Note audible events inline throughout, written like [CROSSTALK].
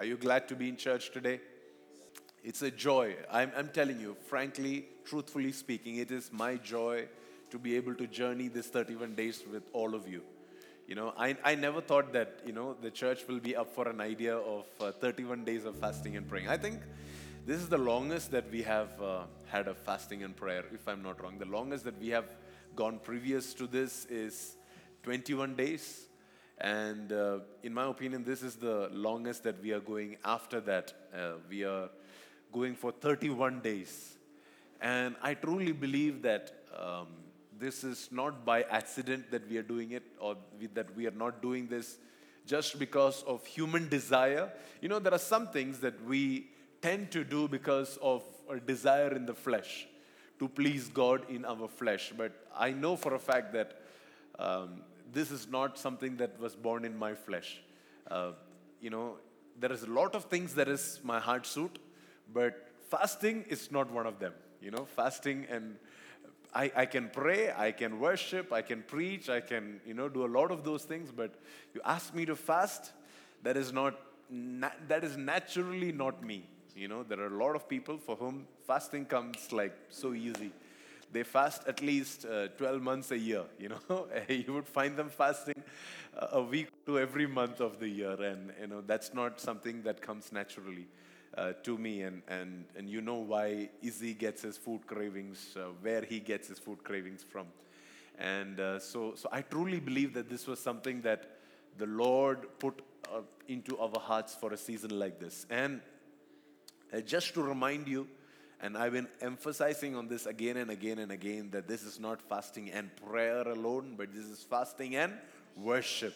Are you glad to be in church today? It's a joy. I'm, I'm telling you, frankly, truthfully speaking, it is my joy to be able to journey this 31 days with all of you. You know, I, I never thought that, you know, the church will be up for an idea of uh, 31 days of fasting and praying. I think this is the longest that we have uh, had of fasting and prayer, if I'm not wrong. The longest that we have gone previous to this is 21 days. And uh, in my opinion, this is the longest that we are going after that. Uh, we are going for 31 days. And I truly believe that um, this is not by accident that we are doing it or we, that we are not doing this just because of human desire. You know, there are some things that we tend to do because of a desire in the flesh to please God in our flesh. But I know for a fact that um, this is not something that was born in my flesh. Uh, you know, there is a lot of things that is my heart suit, but fasting is not one of them. You know, fasting and I, I can pray, I can worship, I can preach, I can, you know, do a lot of those things, but you ask me to fast, that is not, na- that is naturally not me. You know, there are a lot of people for whom fasting comes like so easy. They fast at least uh, 12 months a year, you know. [LAUGHS] you would find them fasting a week to every month of the year, and, you know, that's not something that comes naturally uh, to me, and, and, and you know why Izzy gets his food cravings, uh, where he gets his food cravings from. And uh, so, so I truly believe that this was something that the Lord put uh, into our hearts for a season like this. And uh, just to remind you, and I've been emphasizing on this again and again and again that this is not fasting and prayer alone, but this is fasting and worship.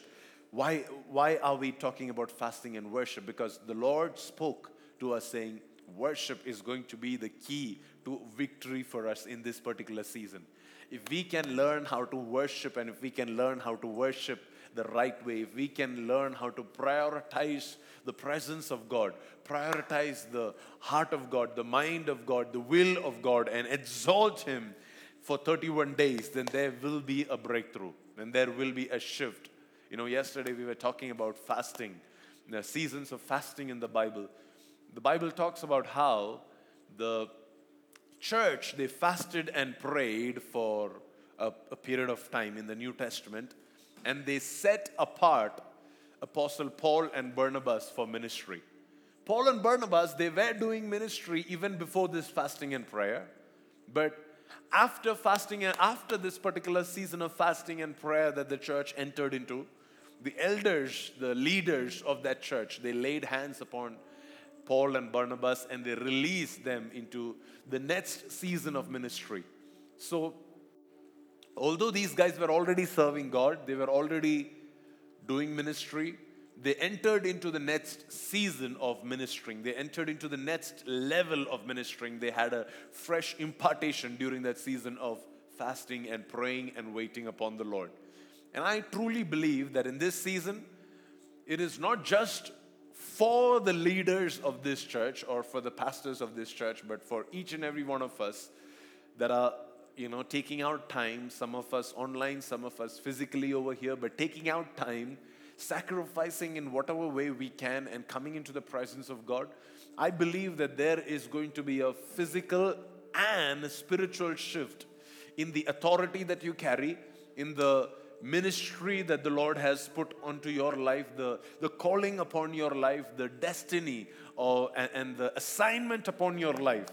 Why, why are we talking about fasting and worship? Because the Lord spoke to us saying, worship is going to be the key to victory for us in this particular season. If we can learn how to worship and if we can learn how to worship the right way, if we can learn how to prioritize the presence of God, prioritize the heart of God, the mind of God, the will of God, and exalt Him for 31 days, then there will be a breakthrough, then there will be a shift. You know, yesterday we were talking about fasting, the seasons of fasting in the Bible. The Bible talks about how the church they fasted and prayed for a, a, period of time in the New Testament, and they set apart Apostle Paul and Barnabas for ministry. Paul and Barnabas they were doing ministry even before this fasting and prayer, but after fasting and after this particular season of fasting and prayer that the church entered into, the elders, the leaders of that church, they laid hands upon Paul and Barnabas and they released them into the next season of ministry. So, although these guys were already serving God, they were already doing ministry, they entered into the next season of ministering. They entered into the next level of ministering. They had a fresh impartation during that season of fasting and praying and waiting upon the Lord. And I truly believe that in this season, it is not just for the leaders of this church or for the pastors of this church, but for each and every one of us that are, you know, taking out time, some of us online, some of us physically over here, but taking out time, sacrificing in whatever way we can, and coming into the presence of God. I believe that there is going to be a physical and spiritual shift in the authority that you carry, in the ministry that the Lord has put onto your life, the, the calling upon your life, the destiny or, and, and the assignment upon your life,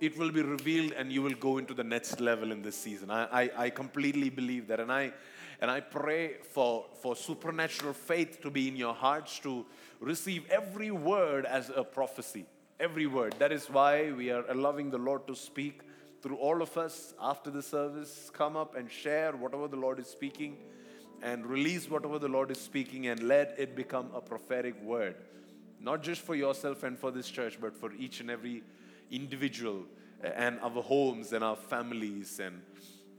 it will be revealed and you will go into the next level in this season. I, I, I completely believe that. And I, and I pray for, for supernatural faith to be in your hearts to receive every word as a prophecy. Every word. That is why we are allowing the Lord to speak through all of us after the service. Come up and share whatever the Lord is speaking and release whatever the Lord is speaking and let it become a prophetic word. Not just for yourself and for this church, but for each and every individual uh, and our homes and our families. And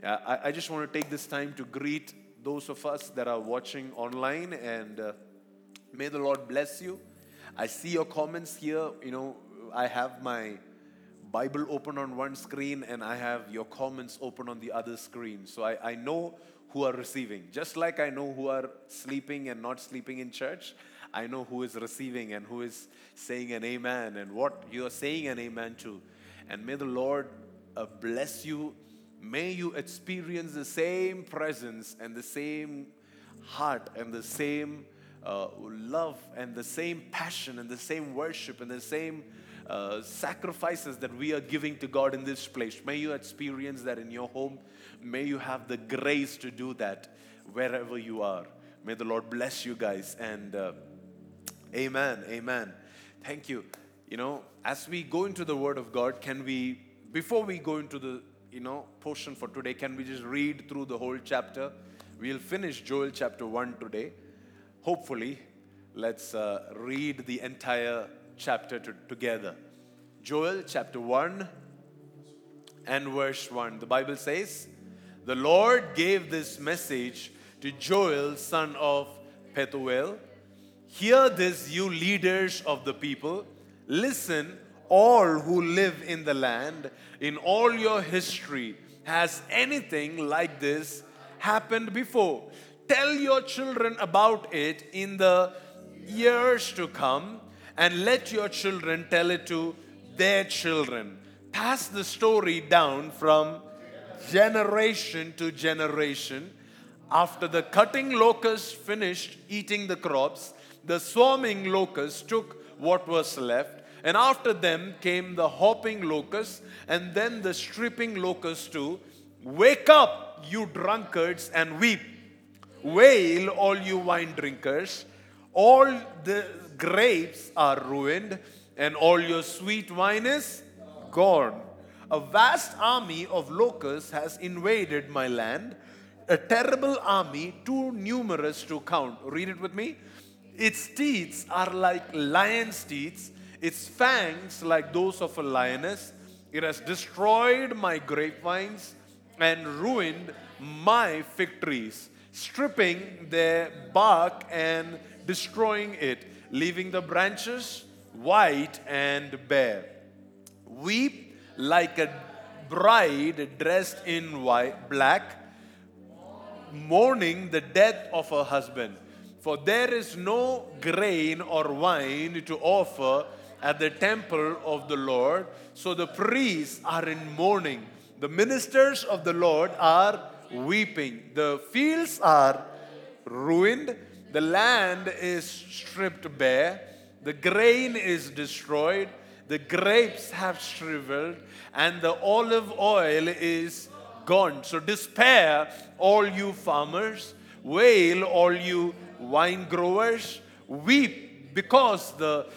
I, I just want to take this time to greet those of us that are watching online and uh, may the Lord bless you. I see your comments here. You know, I have my Bible open on one screen and I have your comments open on the other screen. So I, I know who are receiving. Just like I know who are sleeping and not sleeping in church, I know who is receiving and who is saying an amen and what you are saying an amen to. And may the Lord uh, bless you. May you experience the same presence and the same heart and the same uh, love and the same passion and the same worship and the same uh, sacrifices that we are giving to God in this place. May you experience that in your home. May you have the grace to do that wherever you are. May the Lord bless you guys and uh, amen. Amen. Thank you. You know, as we go into the Word of God, can we, before we go into the you know portion for today, can we just read through the whole chapter? We'll finish Joel chapter one today. Hopefully, let's uh, read the entire chapter to, together. Joel chapter 1 and verse 1. The Bible says, The Lord gave this message to Joel, son of Pethuel. Hear this, you leaders of the people. Listen, all who live in the land. In all your history, has anything like this happened before? Tell your children about it in the years to come, and let your children tell it to their children. Pass the story down from generation to generation. After the cutting locusts finished eating the crops, the swarming locusts took what was left, and after them came the hopping locusts, and then the stripping locusts too. Wake up, you drunkards, and weep Wail, all you wine drinkers. All the grapes are ruined, and all your sweet wine is gone. A vast army of locusts has invaded my land, a terrible army too numerous to count. Read it with me. Its teeth are like lion's teeth, its fangs like those of a lioness. It has destroyed my grapevines and ruined my fig trees stripping their bark and destroying it, leaving the branches white and bare. Weep like a bride dressed in white, black, mourning the death of her husband. For there is no grain or wine to offer at the temple of the Lord. So the priests are in mourning. The ministers of the Lord are weeping. The fields are ruined, the land is stripped bare, the grain is destroyed, the grapes have shriveled, and the olive oil is gone. So despair, all you farmers, wail, all you wine growers, weep because the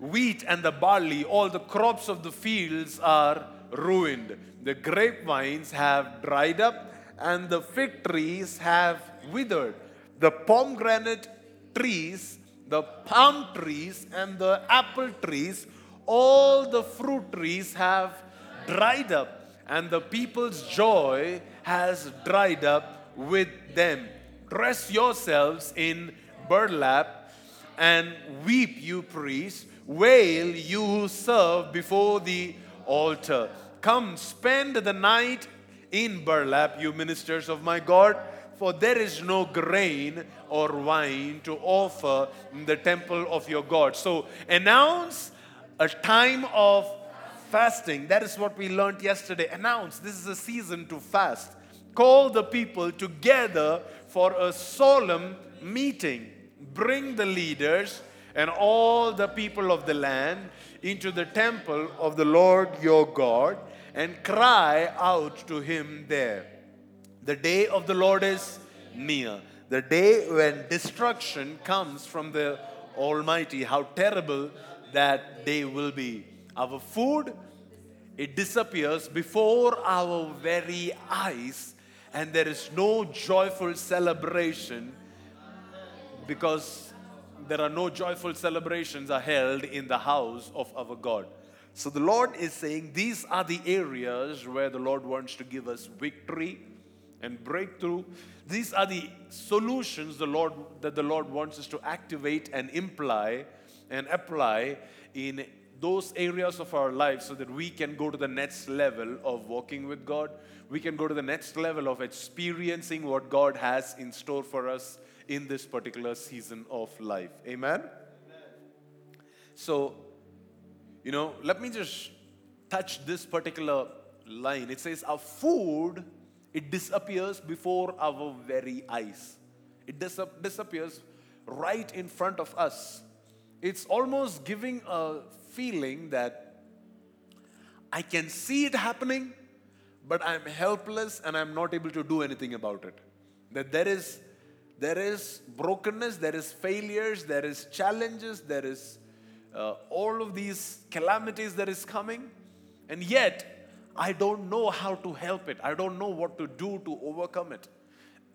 wheat and the barley, all the crops of the fields are ruined. The grapevines have dried up and the fig trees have withered. The pomegranate trees, the palm trees, and the apple trees, all the fruit trees have dried up, and the people's joy has dried up with them. Dress yourselves in burlap and weep, you priests. Wail, you who serve before the altar. Come, spend the night in burlap, you ministers of my God, for there is no grain or wine to offer in the temple of your God. So announce a time of fasting. That is what we learned yesterday. Announce this is a season to fast. Call the people together for a solemn meeting. Bring the leaders and all the people of the land into the temple of the Lord your God and cry out to him there. The day of the Lord is near. The day when destruction comes from the Almighty. How terrible that day will be. Our food, it disappears before our very eyes, and there is no joyful celebration because there are no joyful celebrations are held in the house of our God. So the Lord is saying these are the areas where the Lord wants to give us victory and breakthrough. These are the solutions the Lord that the Lord wants us to activate and imply and apply in those areas of our life so that we can go to the next level of walking with God. We can go to the next level of experiencing what God has in store for us in this particular season of life. Amen? So, you know, let me just touch this particular line. It says, Our food, it disappears before our very eyes. It dis- disappears right in front of us. It's almost giving a feeling that I can see it happening, but I'm helpless and I'm not able to do anything about it. That there is there is brokenness, there is failures, there is challenges, there is uh, all of these calamities that is coming, and yet I don't know how to help it. I don't know what to do to overcome it.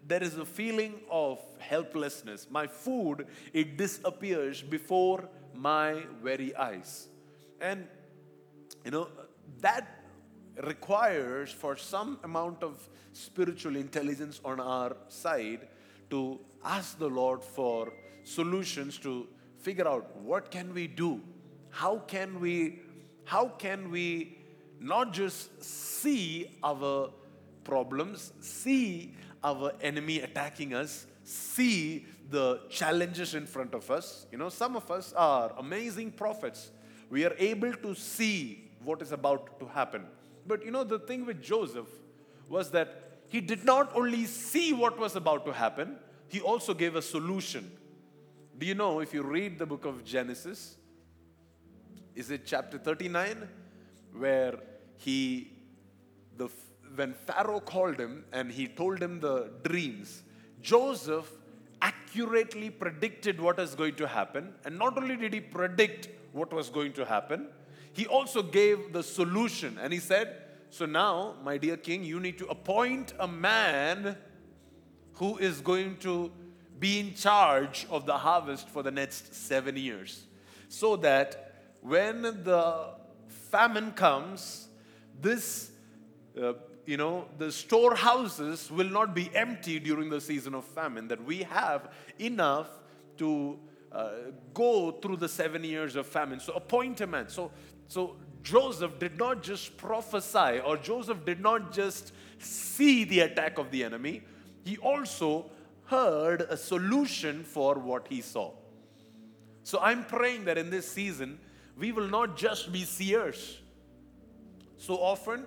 There is a feeling of helplessness. My food, it disappears before my very eyes. And, you know, that requires for some amount of spiritual intelligence on our side to ask the Lord for solutions to figure out what can we do? How can we how can we not just see our problems, see our enemy attacking us, see the challenges in front of us. You know, some of us are amazing prophets. We are able to see what is about to happen. But you know, the thing with Joseph was that he did not only see what was about to happen, he also gave a solution. Do you know if you read the book of Genesis, is it chapter 39 where he the when Pharaoh called him and he told him the dreams, Joseph accurately predicted what is going to happen. And not only did he predict what was going to happen, he also gave the solution. And he said, so now, my dear king, you need to appoint a man who is going to be in charge of the harvest for the next seven years. So that when the famine comes, this, uh, you know, the storehouses will not be empty during the season of famine, that we have enough to uh, go through the seven years of famine. So appoint a man. So, so Joseph did not just prophesy or Joseph did not just see the attack of the enemy, he also heard a solution for what he saw. So I'm praying that in this season, we will not just be seers. So often,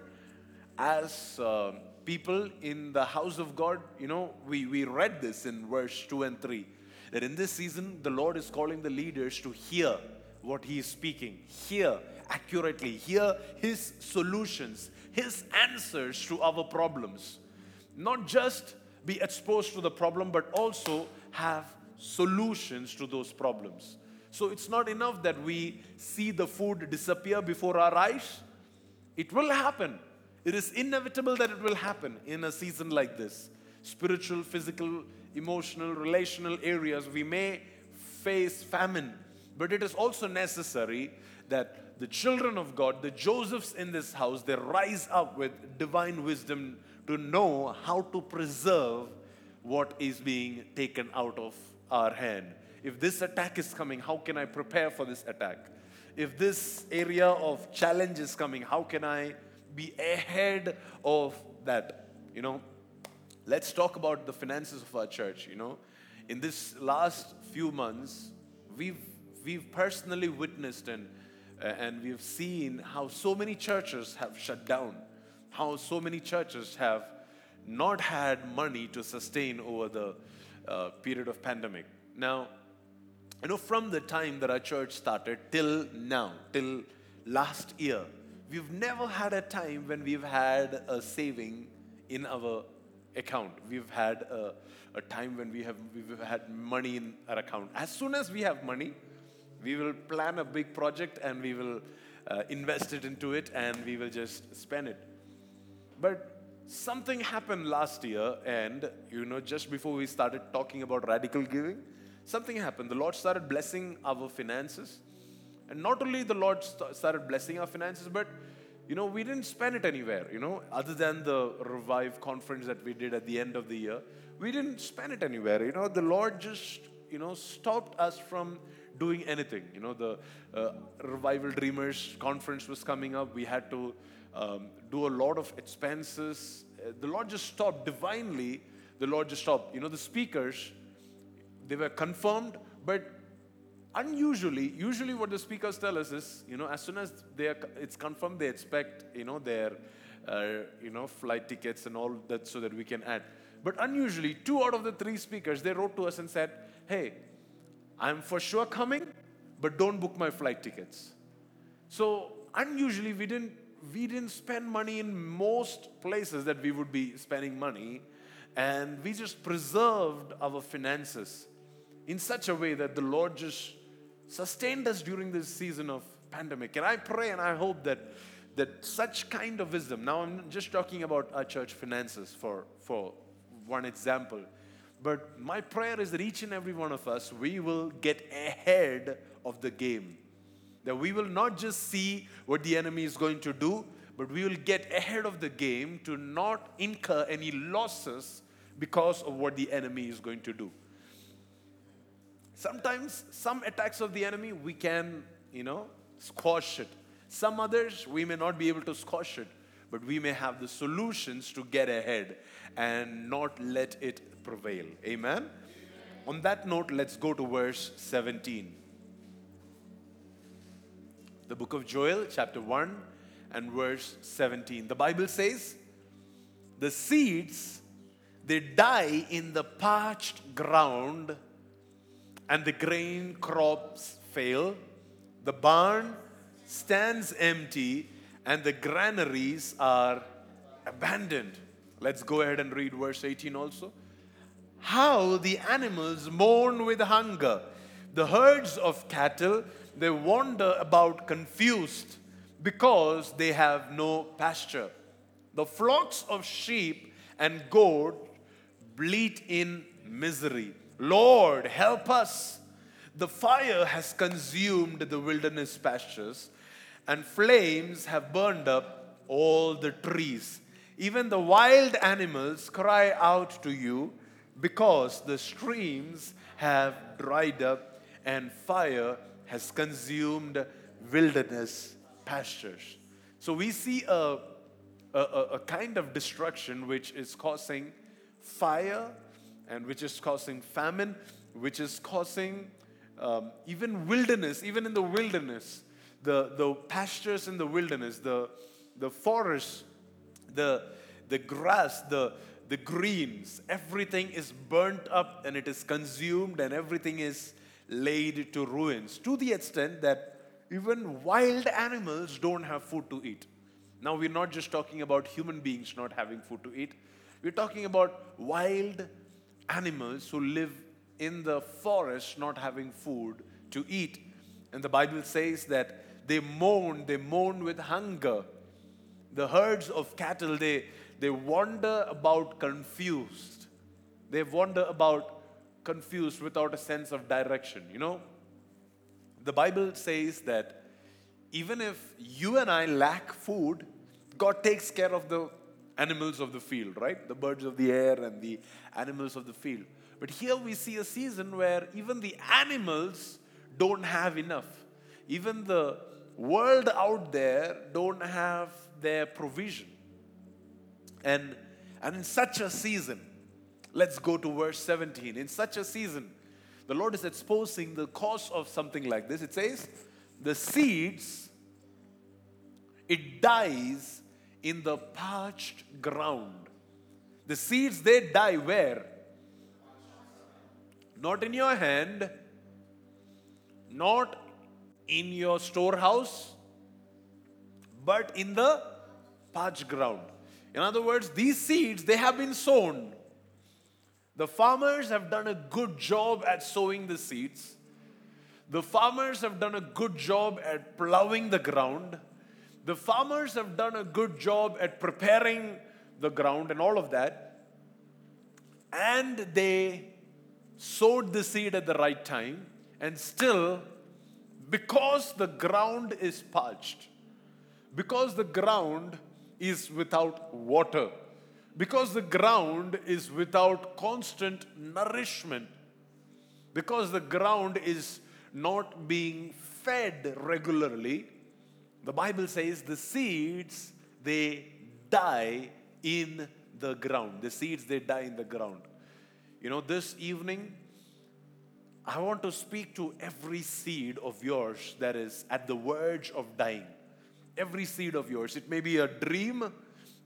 as uh, people in the house of God, you know, we, we read this in verse 2 and 3 that in this season, the Lord is calling the leaders to hear what He is speaking, hear accurately, hear His solutions, His answers to our problems. Not just be exposed to the problem, but also have solutions to those problems. So it's not enough that we see the food disappear before our eyes. It will happen. It is inevitable that it will happen in a season like this. Spiritual, physical, emotional, relational areas, we may face famine, but it is also necessary that the children of God, the Josephs in this house, they rise up with divine wisdom to know how to preserve what is being taken out of our hand. If this attack is coming, how can I prepare for this attack? If this area of challenge is coming, how can I be ahead of that? You know, let's talk about the finances of our church. You know, in this last few months, we've we've personally witnessed and and we've seen how so many churches have shut down, how so many churches have not had money to sustain over the uh, period of pandemic. Now, you know, from the time that our church started till now, till last year, we've never had a time when we've had a saving in our account. We've had a, a time when we have we've had money in our account. As soon as we have money, we will plan a big project and we will uh, invest it into it and we will just spend it. But something happened last year, and you know, just before we started talking about radical giving, something happened. The Lord started blessing our finances. And not only the Lord st- started blessing our finances, but you know, we didn't spend it anywhere, you know, other than the Revive conference that we did at the end of the year. We didn't spend it anywhere. You know, the Lord just, you know, stopped us from doing anything. You know, the uh, Revival Dreamers conference was coming up. We had to um, do a lot of expenses. Uh, the Lord just stopped divinely. The Lord just stopped. You know, the speakers, they were confirmed, but unusually, usually what the speakers tell us is, you know, as soon as they are, it's confirmed, they expect, you know, their, uh, you know, flight tickets and all that so that we can add. But unusually, two out of the three speakers, they wrote to us and said, hey, I'm for sure coming, but don't book my flight tickets. So unusually, we didn't, we didn't spend money in most places that we would be spending money, and we just preserved our finances in such a way that the Lord just sustained us during this season of pandemic. And I pray and I hope that that such kind of wisdom. Now I'm just talking about our church finances for for one example. But my prayer is that each and every one of us we will get ahead of the game. That we will not just see what the enemy is going to do, but we will get ahead of the game to not incur any losses because of what the enemy is going to do. Sometimes, some attacks of the enemy, we can, you know, squash it. Some others, we may not be able to squash it, but we may have the solutions to get ahead and not let it prevail. Amen? Amen. On that note, let's go to verse 17. The book of Joel, chapter 1 and verse 17. The Bible says, The seeds, they die in the parched ground and the grain crops fail, the barn stands empty, and the granaries are abandoned. Let's go ahead and read verse 18 also. How the animals mourn with hunger. The herds of cattle, they wander about confused because they have no pasture. The flocks of sheep and goat bleat in misery. Lord, help us. The fire has consumed the wilderness pastures, and flames have burned up all the trees. Even the wild animals cry out to you because the streams have dried up and fire has consumed wilderness pastures. So we see a, a, a, kind of destruction which is causing fire and which is causing famine, which is causing um, even wilderness, even in the wilderness, the, the pastures in the wilderness, the, the forests, the, the grass, the, the greens, everything is burnt up and it is consumed and everything is laid to ruins to the extent that even wild animals don't have food to eat. Now, we're not just talking about human beings not having food to eat, we're talking about wild animals who live in the forest not having food to eat. And the Bible says that they mourn, they mourn with hunger. The herds of cattle, they, they wander about confused. They wander about confused without a sense of direction. You know, the Bible says that even if you and I lack food, God takes care of the animals of the field, right? The birds of the air and the animals of the field. But here we see a season where even the animals don't have enough. Even the world out there don't have their provision. And, and in such a season, let's go to verse 17. In such a season, the Lord is exposing the cause of something like this. It says, the seeds, it dies in the parched ground. The seeds, they die where? Not in your hand, not in your storehouse, but in the parched ground. In other words, these seeds, they have been sown. The farmers have done a good job at sowing the seeds. The farmers have done a good job at plowing the ground. The farmers have done a good job at preparing the ground and all of that. And they sowed the seed at the right time. And still, because the ground is parched, because the ground is without water, because the ground is without constant nourishment, because the ground is not being fed regularly, the Bible says the seeds, they die in the ground. The seeds, they die in the ground. You know, this evening, I want to speak to every seed of yours that is at the verge of dying. Every seed of yours. It may be a dream,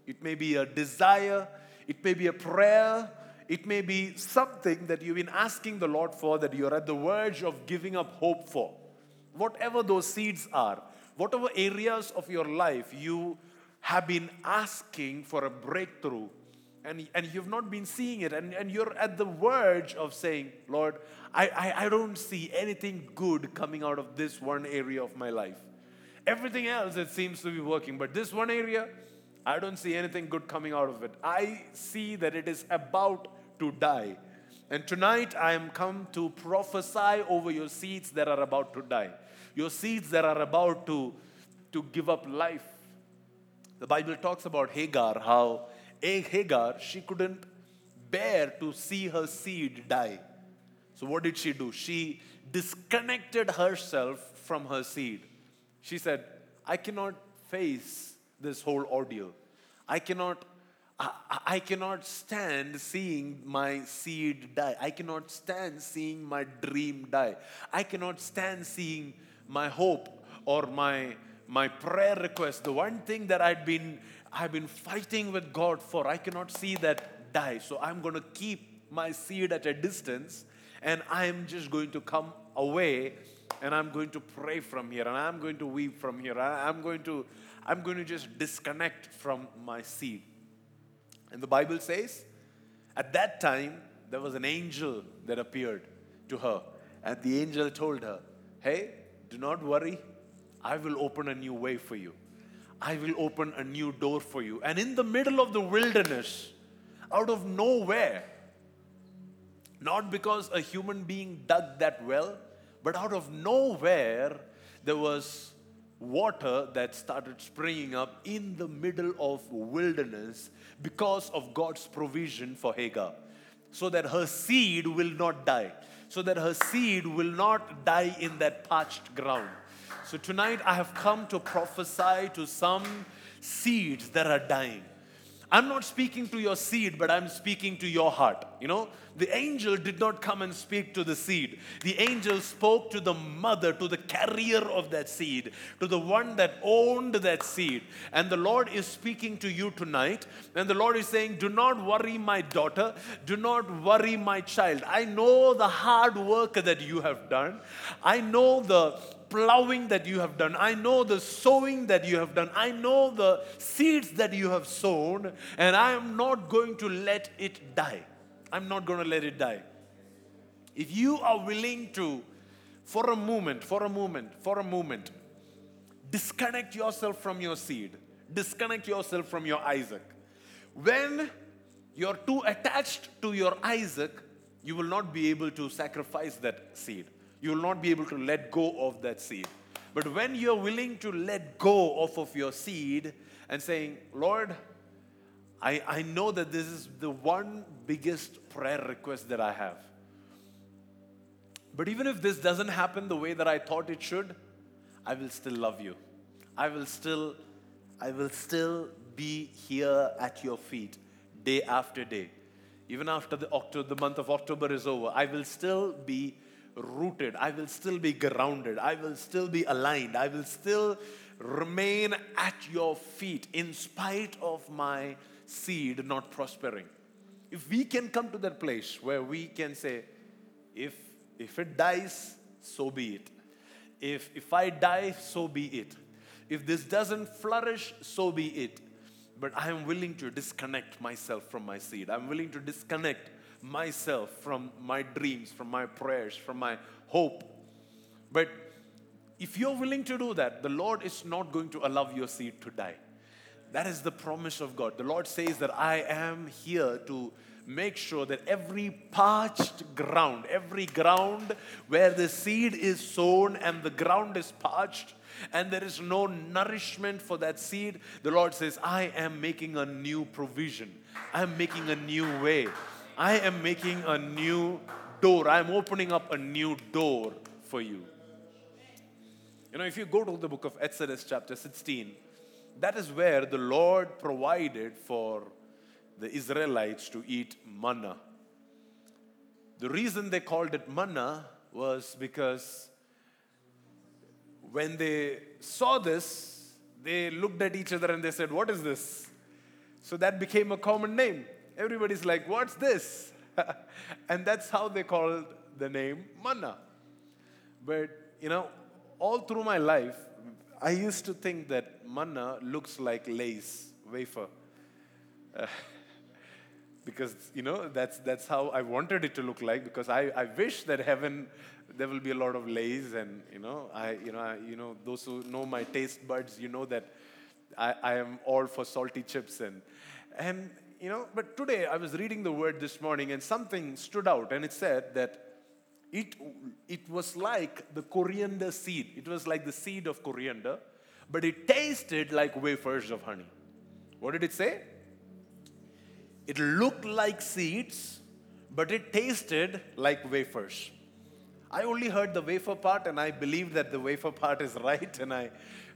it may be a desire, it may be a prayer, it may be something that you've been asking the Lord for that you're at the verge of giving up hope for. Whatever those seeds are, whatever areas of your life you have been asking for a breakthrough and, and you've not been seeing it, and, and you're at the verge of saying, Lord, I, I, I don't see anything good coming out of this one area of my life. Everything else, it seems to be working, but this one area, I don't see anything good coming out of it. I see that it is about to die. And tonight I am come to prophesy over your seeds that are about to die, your seeds that are about to, to give up life. The Bible talks about Hagar, how Hagar, she couldn't bear to see her seed die. So, what did she do? She disconnected herself from her seed. She said, I cannot face this whole ordeal. I cannot. I, I cannot stand seeing my seed die. I cannot stand seeing my dream die. I cannot stand seeing my hope or my, my prayer request. The one thing that I'd been I've been fighting with God for. I cannot see that die. So I'm going to keep my seed at a distance and I'm just going to come away and I'm going to pray from here and I'm going to weep from here. I'm going to I'm going to just disconnect from my seed. And the Bible says at that time there was an angel that appeared to her and the angel told her, "Hey, do not worry. I will open a new way for you." I will open a new door for you. And in the middle of the wilderness, out of nowhere, not because a human being dug that well, but out of nowhere, there was water that started springing up in the middle of wilderness because of God's provision for Hagar. So that her seed will not die. So that her seed will not die in that parched ground. So tonight I have come to prophesy to some seeds that are dying. I'm not speaking to your seed, but I'm speaking to your heart. You know, the angel did not come and speak to the seed. The angel spoke to the mother, to the carrier of that seed, to the one that owned that seed. And the Lord is speaking to you tonight. And the Lord is saying, Do not worry, my daughter. Do not worry, my child. I know the hard work that you have done. I know the plowing that you have done. I know the sowing that you have done. I know the seeds that you have sown, and I am not going to let it die. I'm not going to let it die. If you are willing to, for a moment, for a moment, for a moment, disconnect yourself from your seed, disconnect yourself from your Isaac. When you're too attached to your Isaac, you will not be able to sacrifice that seed you will not be able to let go of that seed. But when you're willing to let go off of your seed and saying, Lord, I, I know that this is the one biggest prayer request that I have. But even if this doesn't happen the way that I thought it should, I will still love you. I will still, I will still be here at your feet day after day. Even after the, October, the month of October is over, I will still be rooted. I will still be grounded. I will still be aligned. I will still remain at your feet in spite of my seed not prospering. If we can come to that place where we can say, if, if it dies, so be it. If, if I die, so be it. If this doesn't flourish, so be it. But I am willing to disconnect myself from my seed. I'm willing to disconnect myself from my dreams, from my prayers, from my hope. But if you're willing to do that, the Lord is not going to allow your seed to die. That is the promise of God. The Lord says that I am here to make sure that every parched ground, every ground where the seed is sown and the ground is parched and there is no nourishment for that seed, the Lord says, I am making a new provision. I am making a new way. I am making a new door. I am opening up a new door for you. You know, if you go to the book of Exodus, chapter 16, that is where the Lord provided for the Israelites to eat manna. The reason they called it manna was because when they saw this, they looked at each other and they said, What is this? So that became a common name. Everybody's like, What's this? [LAUGHS] and that's how they called the name manna. But, you know, all through my life, I used to think that manna looks like Lay's, wafer. Uh, [LAUGHS] because, you know, that's, that's how I wanted it to look like because I, I wish that heaven, there will be a lot of Lay's and, you know, I, you know, I, you know, those who know my taste buds, you know that I, I am all for salty chips and, and, you know, but today I was reading the word this morning and something stood out and it said that it, it was like the coriander seed. It was like the seed of coriander, but it tasted like wafers of honey. What did it say? It looked like seeds, but it tasted like wafers. I only heard the wafer part and I believe that the wafer part is [LAUGHS] right and I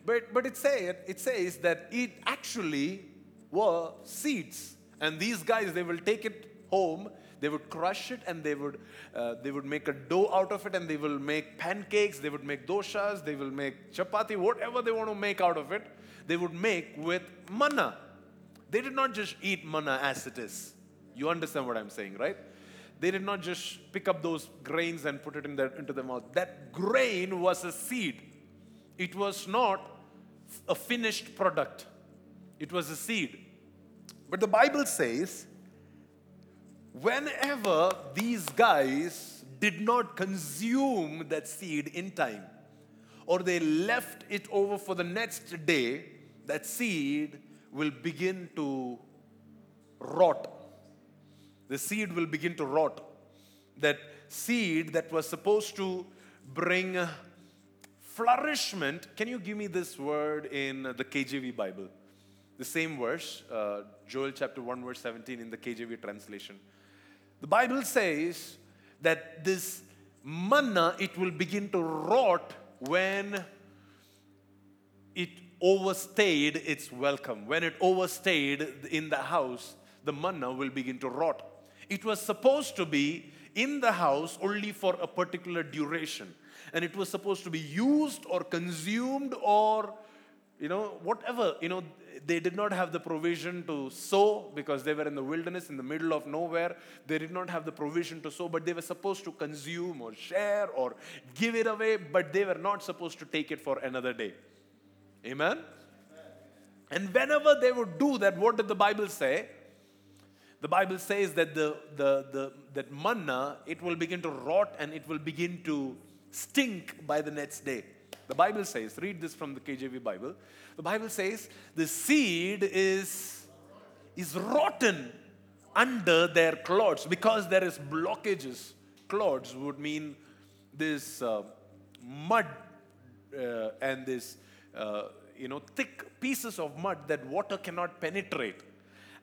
but but it say it says that it actually were seeds and these guys they will take it home they would crush it and they would, uh, they would make a dough out of it and they will make pancakes, they would make doshas, they will make chapati, whatever they want to make out of it, they would make with manna. They did not just eat manna as it is. You understand what I'm saying, right? They did not just pick up those grains and put it in their, into their mouth. That grain was a seed. It was not a finished product. It was a seed. But the Bible says whenever these guys did not consume that seed in time, or they left it over for the next day, that seed will begin to rot. The seed will begin to rot. That seed that was supposed to bring flourishment. Can you give me this word in the KJV Bible? The same verse, uh, Joel chapter 1, verse 17 in the KJV translation. The Bible says that this manna, it will begin to rot when it overstayed its welcome. When it overstayed in the house, the manna will begin to rot. It was supposed to be in the house only for a particular duration. And it was supposed to be used or consumed or, you know, whatever, you know, they did not have the provision to sow because they were in the wilderness in the middle of nowhere. They did not have the provision to sow, but they were supposed to consume or share or give it away, but they were not supposed to take it for another day. Amen? And whenever they would do that, what did the Bible say? The Bible says that the, the, the, that manna, it will begin to rot and it will begin to stink by the next day. The Bible says, read this from the KJV Bible. The Bible says the seed is, is rotten under their clods because there is blockages. Clods would mean this uh, mud uh, and this uh, you know thick pieces of mud that water cannot penetrate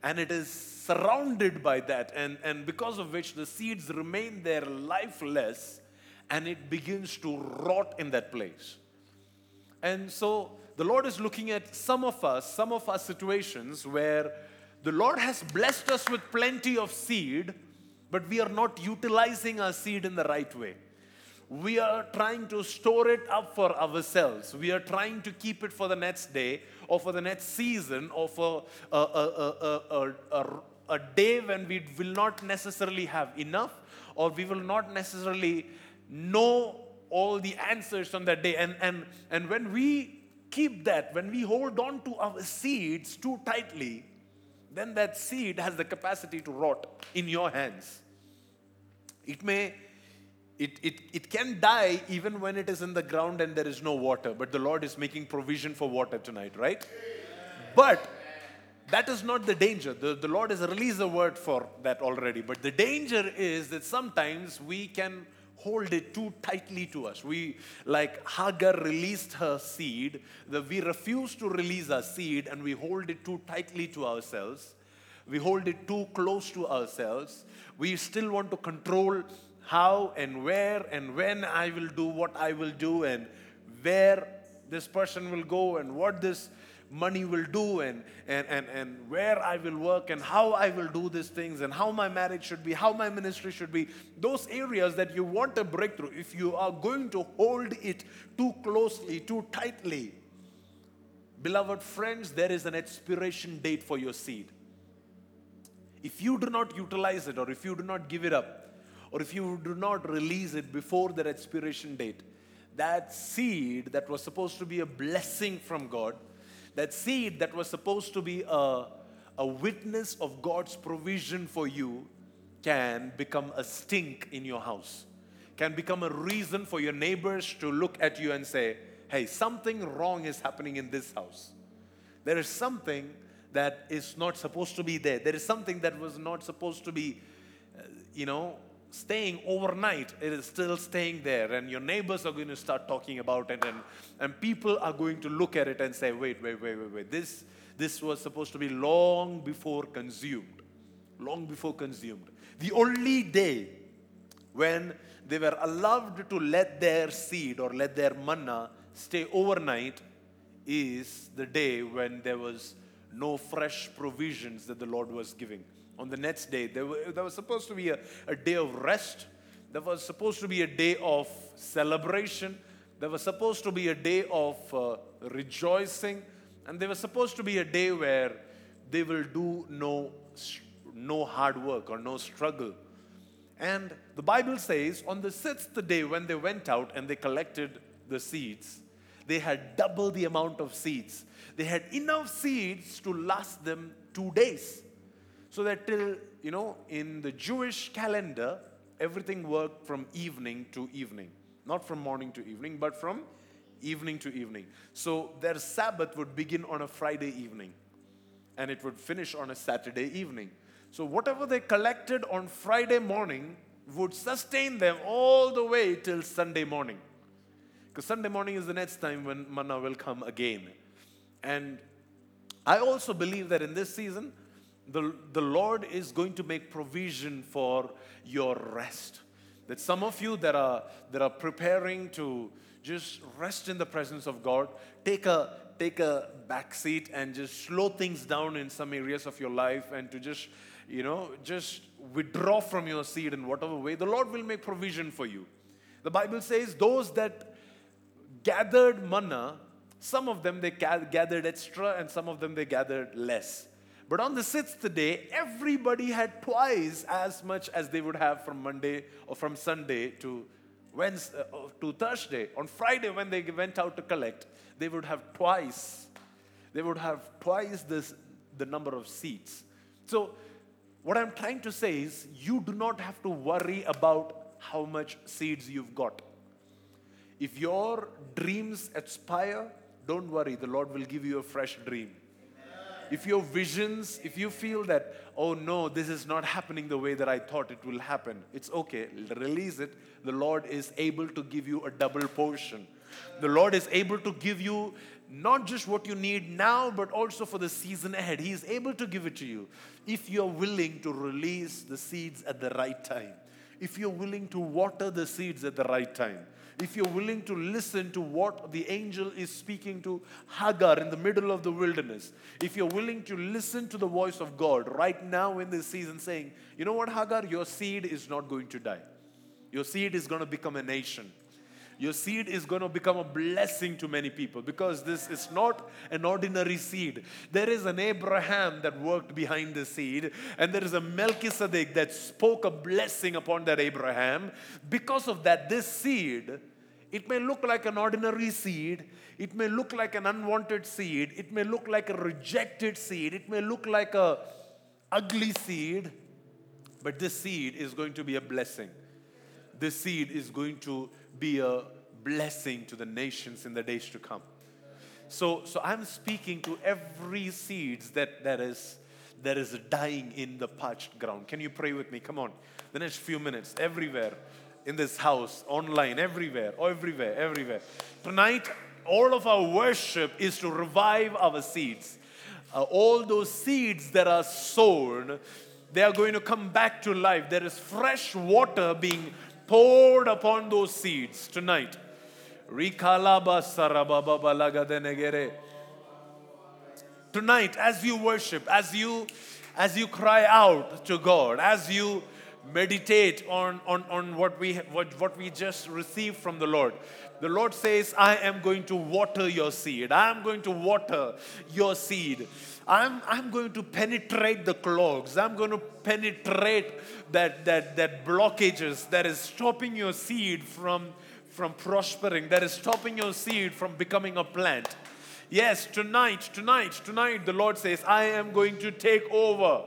and it is surrounded by that and, and because of which the seeds remain there lifeless and it begins to rot in that place and so the Lord is looking at some of us, some of our situations where the Lord has blessed us with plenty of seed, but we are not utilizing our seed in the right way. We are trying to store it up for ourselves. We are trying to keep it for the next day or for the next season or for a, a, a, a, day when we will not necessarily have enough or we will not necessarily know all the answers on that day. And, and, and when we keep that, when we hold on to our seeds too tightly, then that seed has the capacity to rot in your hands. It may, it, it, it can die even when it is in the ground and there is no water, but the Lord is making provision for water tonight, right? But that is not the danger. The, the Lord has released a word for that already. But the danger is that sometimes we can hold it too tightly to us. We, like Hagar released her seed, we refuse to release our seed and we hold it too tightly to ourselves. We hold it too close to ourselves. We still want to control how and where and when I will do what I will do and where this person will go and what this money will do and, and, and, and where I will work and how I will do these things and how my marriage should be, how my ministry should be. Those areas that you want a breakthrough, if you are going to hold it too closely, too tightly, beloved friends, there is an expiration date for your seed. If you do not utilize it or if you do not give it up or if you do not release it before that expiration date, that seed that was supposed to be a blessing from God, that seed that was supposed to be a, a witness of God's provision for you, can become a stink in your house, can become a reason for your neighbors to look at you and say, hey, something wrong is happening in this house. There is something that is not supposed to be there. There is something that was not supposed to be, uh, you know, staying overnight. It is still staying there. And your neighbors are going to start talking about it. And, and people are going to look at it and say, wait, wait, wait, wait, wait. This, this was supposed to be long before consumed. Long before consumed. The only day when they were allowed to let their seed or let their manna stay overnight is the day when there was no fresh provisions that the Lord was giving. On the next day, there, were, there was supposed to be a, a day of rest, there was supposed to be a day of celebration, there was supposed to be a day of uh, rejoicing, and there was supposed to be a day where they will do no, no hard work or no struggle. And the Bible says on the sixth day, when they went out and they collected the seeds, they had double the amount of seeds. They had enough seeds to last them two days. So that till, you know, in the Jewish calendar, everything worked from evening to evening. Not from morning to evening, but from evening to evening. So their Sabbath would begin on a Friday evening and it would finish on a Saturday evening. So whatever they collected on Friday morning would sustain them all the way till Sunday morning. Because Sunday morning is the next time when manna will come again. And I also believe that in this season, the, the Lord is going to make provision for your rest. That some of you that are, that are preparing to just rest in the presence of God, take a, take a back seat and just slow things down in some areas of your life and to just, you know, just withdraw from your seed in whatever way, the Lord will make provision for you. The Bible says those that gathered manna, some of them they gathered extra and some of them they gathered less. But on the sixth day, everybody had twice as much as they would have from Monday or from Sunday to Wednesday uh, to Thursday. On Friday, when they went out to collect, they would have twice. They would have twice this the number of seats. So, what I'm trying to say is, you do not have to worry about how much seeds you've got. If your dreams expire, don't worry, the Lord will give you a fresh dream. If your visions, if you feel that, oh no, this is not happening the way that I thought it will happen, it's okay, release it. The Lord is able to give you a double portion. The Lord is able to give you not just what you need now, but also for the season ahead. He is able to give it to you if you're willing to release the seeds at the right time, if you're willing to water the seeds at the right time if you're willing to listen to what the angel is speaking to Hagar in the middle of the wilderness, if you're willing to listen to the voice of God right now in this season, saying, You know what, Hagar, your seed is not going to die. Your seed is going to become a nation. Your seed is going to become a blessing to many people because this is not an ordinary seed. There is an Abraham that worked behind the seed, and there is a Melchizedek that spoke a blessing upon that Abraham. Because of that, this seed it may look like an ordinary seed. It may look like an unwanted seed. It may look like a rejected seed. It may look like a ugly seed. But this seed is going to be a blessing. This seed is going to be a blessing to the nations in the days to come. So, so I'm speaking to every seeds that, that is that is dying in the parched ground. Can you pray with me? Come on. The next few minutes, everywhere in this house, online, everywhere, everywhere, everywhere. Tonight, all of our worship is to revive our seeds. Uh, all those seeds that are sown, they are going to come back to life. There is fresh water being poured upon those seeds tonight. Tonight, as you worship, as you as you cry out to God, as you meditate on, on, on what, we, what, what we just received from the Lord, the Lord says, I am going to water your seed. I am going to water your seed. I'm, I'm going to penetrate the clogs. I'm going to penetrate that, that, that blockages that is stopping your seed from, from prospering, that is stopping your seed from becoming a plant. Yes, tonight, tonight, tonight, the Lord says, I am going to take over.